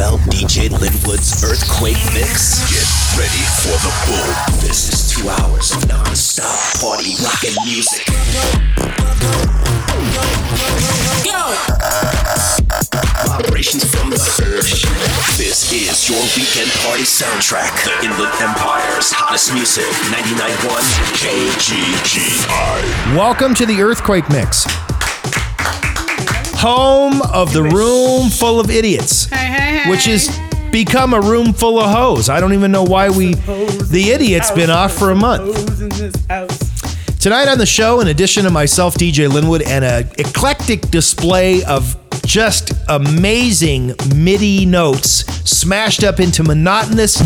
felt DJ Lynnwood's Earthquake Mix? Get ready for the boom. This is two hours of non-stop party rockin' music. Go! Vibrations from the earth. This is your weekend party soundtrack. The Inland Empire's hottest music. 99.1 KGGI. Welcome to the Earthquake Mix. Home of the room full of idiots, Hey, hey, hey. which has become a room full of hoes. I don't even know why we, the idiot's been off for a month. Hoes in this house. Tonight on the show, in addition to myself, DJ Lynnwood, and an eclectic display of just amazing MIDI notes smashed up into monotonous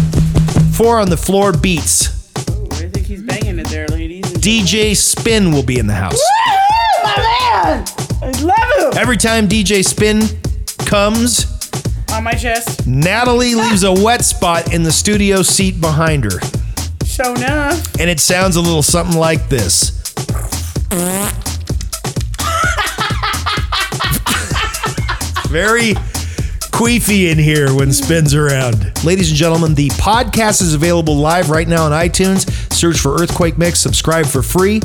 four on the floor beats. Oh, I think he's banging it there, ladies. DJ Spin will be in the house. My man! I love him! Every time DJ Spin comes, On my chest. Natalie ah. leaves a wet spot in the studio seat behind her. Show enough. And it sounds a little something like this. Very queefy in here when spins around. Ladies and gentlemen, the podcast is available live right now on iTunes. Search for Earthquake Mix, subscribe for free.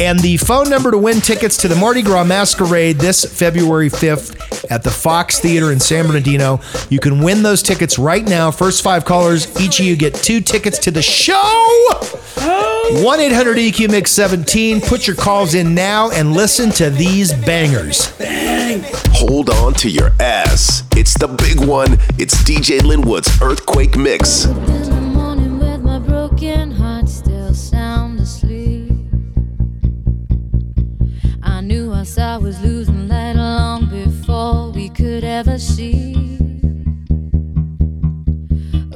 And the phone number to win tickets to the Mardi Gras Masquerade this February 5th at the Fox Theater in San Bernardino. You can win those tickets right now. First five callers, each of you get two tickets to the show. 1 800 EQ Mix 17. Put your calls in now and listen to these bangers. Hold on to your ass. It's the big one. It's DJ Lynnwood's Earthquake Mix. See.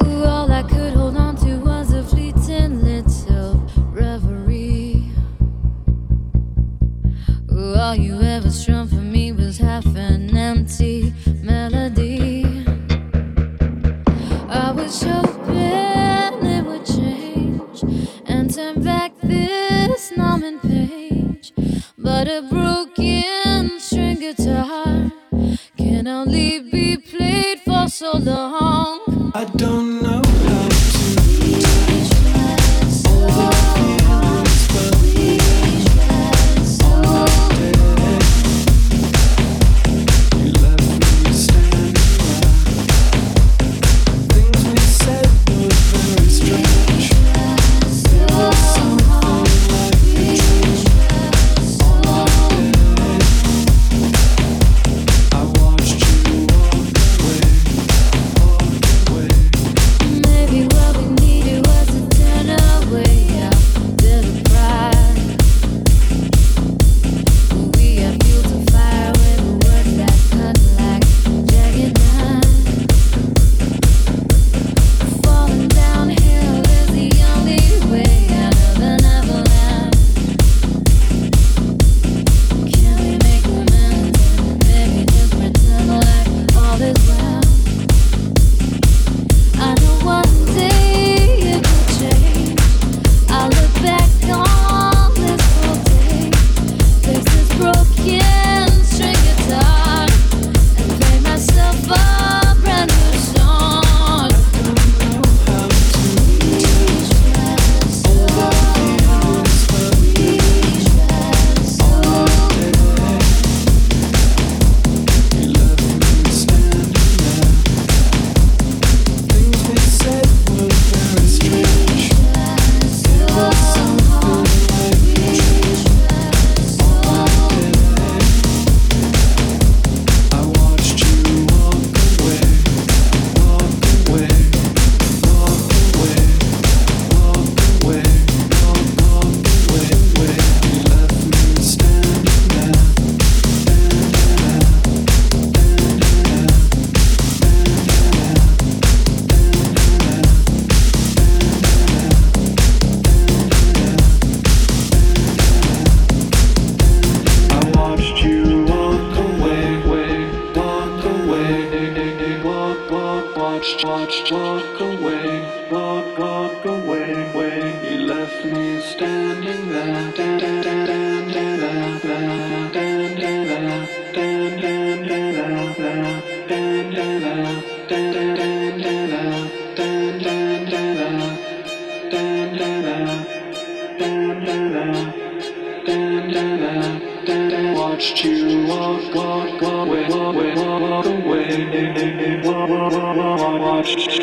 Ooh, all I could hold on to was a fleeting little reverie. Ooh, all you ever strummed for me was half an empty so long. I don't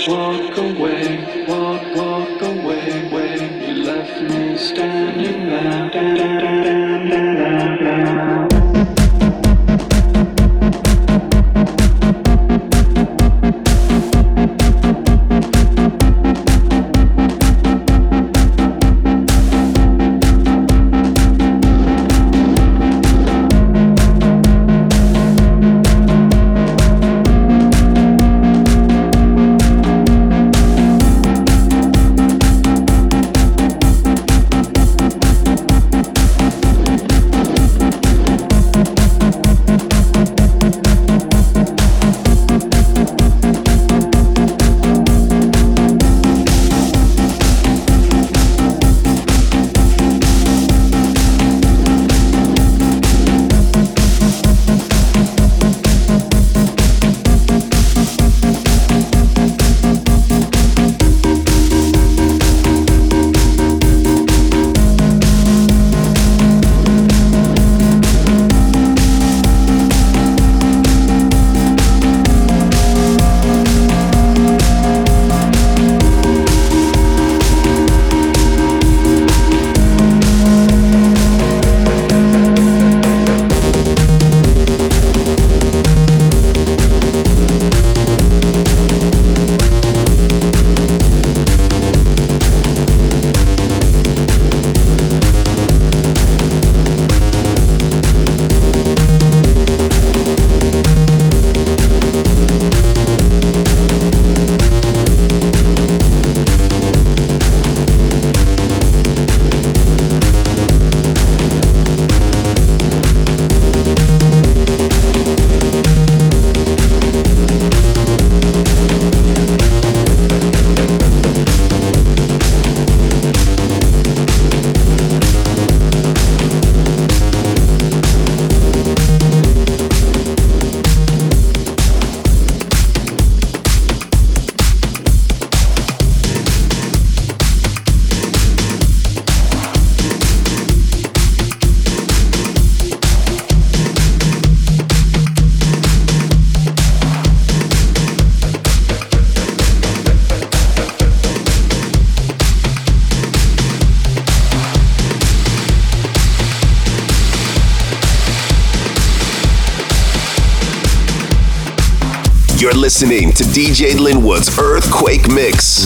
Walk away, walk, walk. listening to DJ Lynnwood's Earthquake Mix.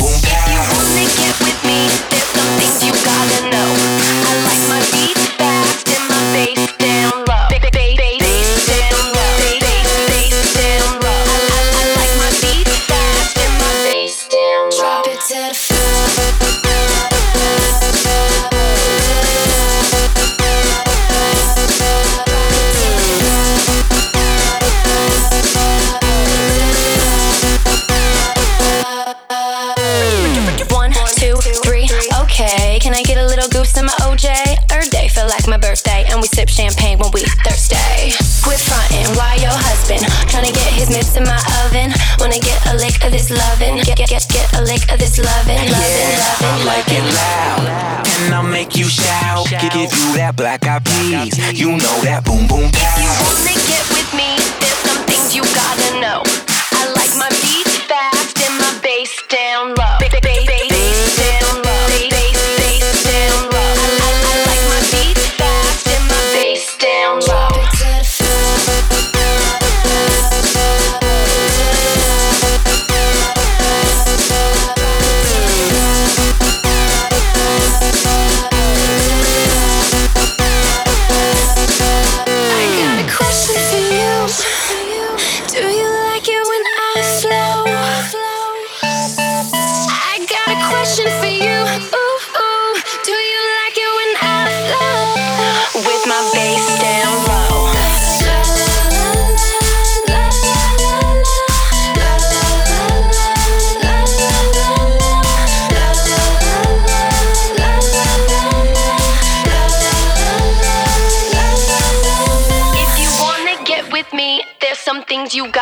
If you wanna get with me, there's some things you gotta know. this loving. Get get get get a lick of this loving. Yeah, I like it loud. And I'll make you shout. Give you that black eyed peas. You know that boom boom pow.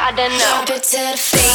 I don't know.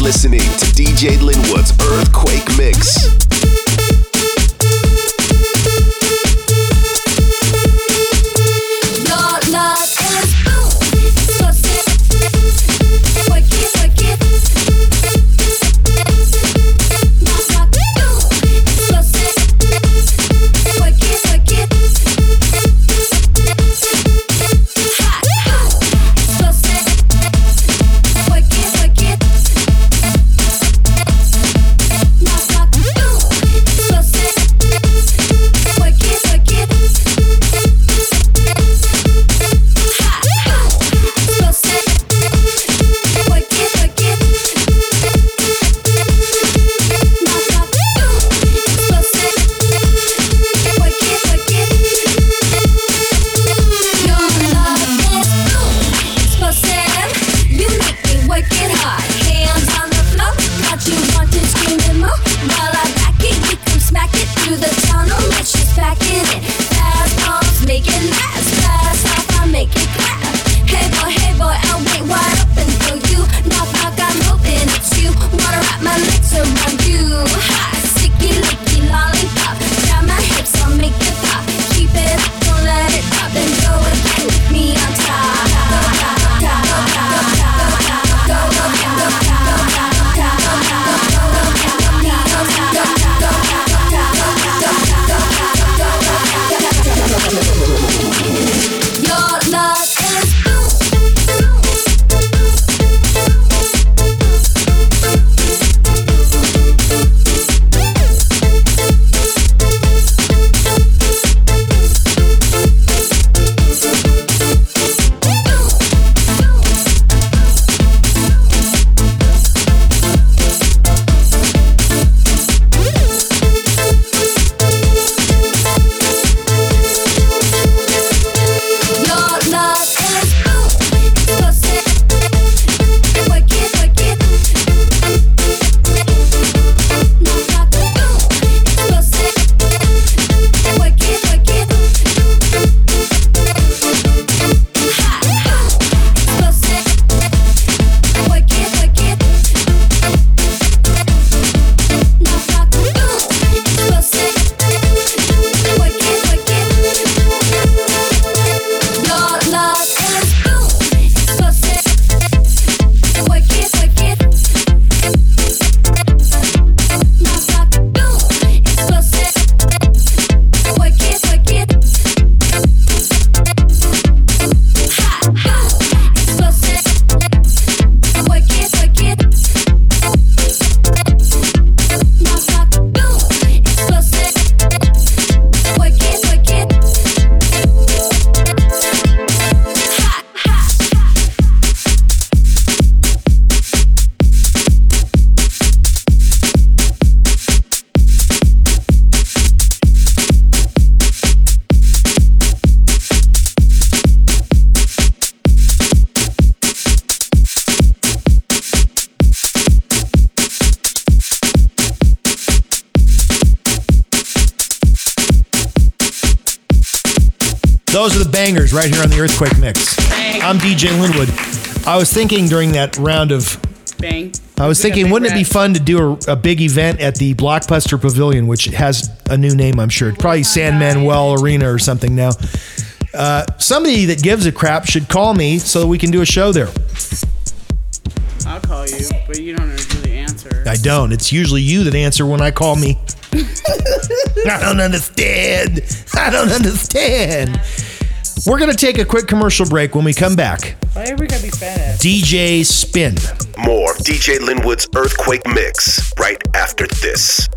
listening to DJ Lynnwood's Earthquake Mix. Those are the bangers right here on the Earthquake Mix. I'm DJ Lynnwood. I was thinking during that round of Bang. I was We thinking, wouldn't it be fun to do a, a big event at the Blockbuster Pavilion, which has a new name, I'm sure. Probably San Manuel Arena or something now. Uh, somebody that gives a crap should call me so we can do a show there. I'll call you, but you don't really answer. I don't. It's usually you that answer when I call me. I don't understand. I don't understand. We're going to take a quick commercial break when we come back. Why are we gonna be fat? DJ Spin. More DJ Lynnwood's Earthquake Mix right after this.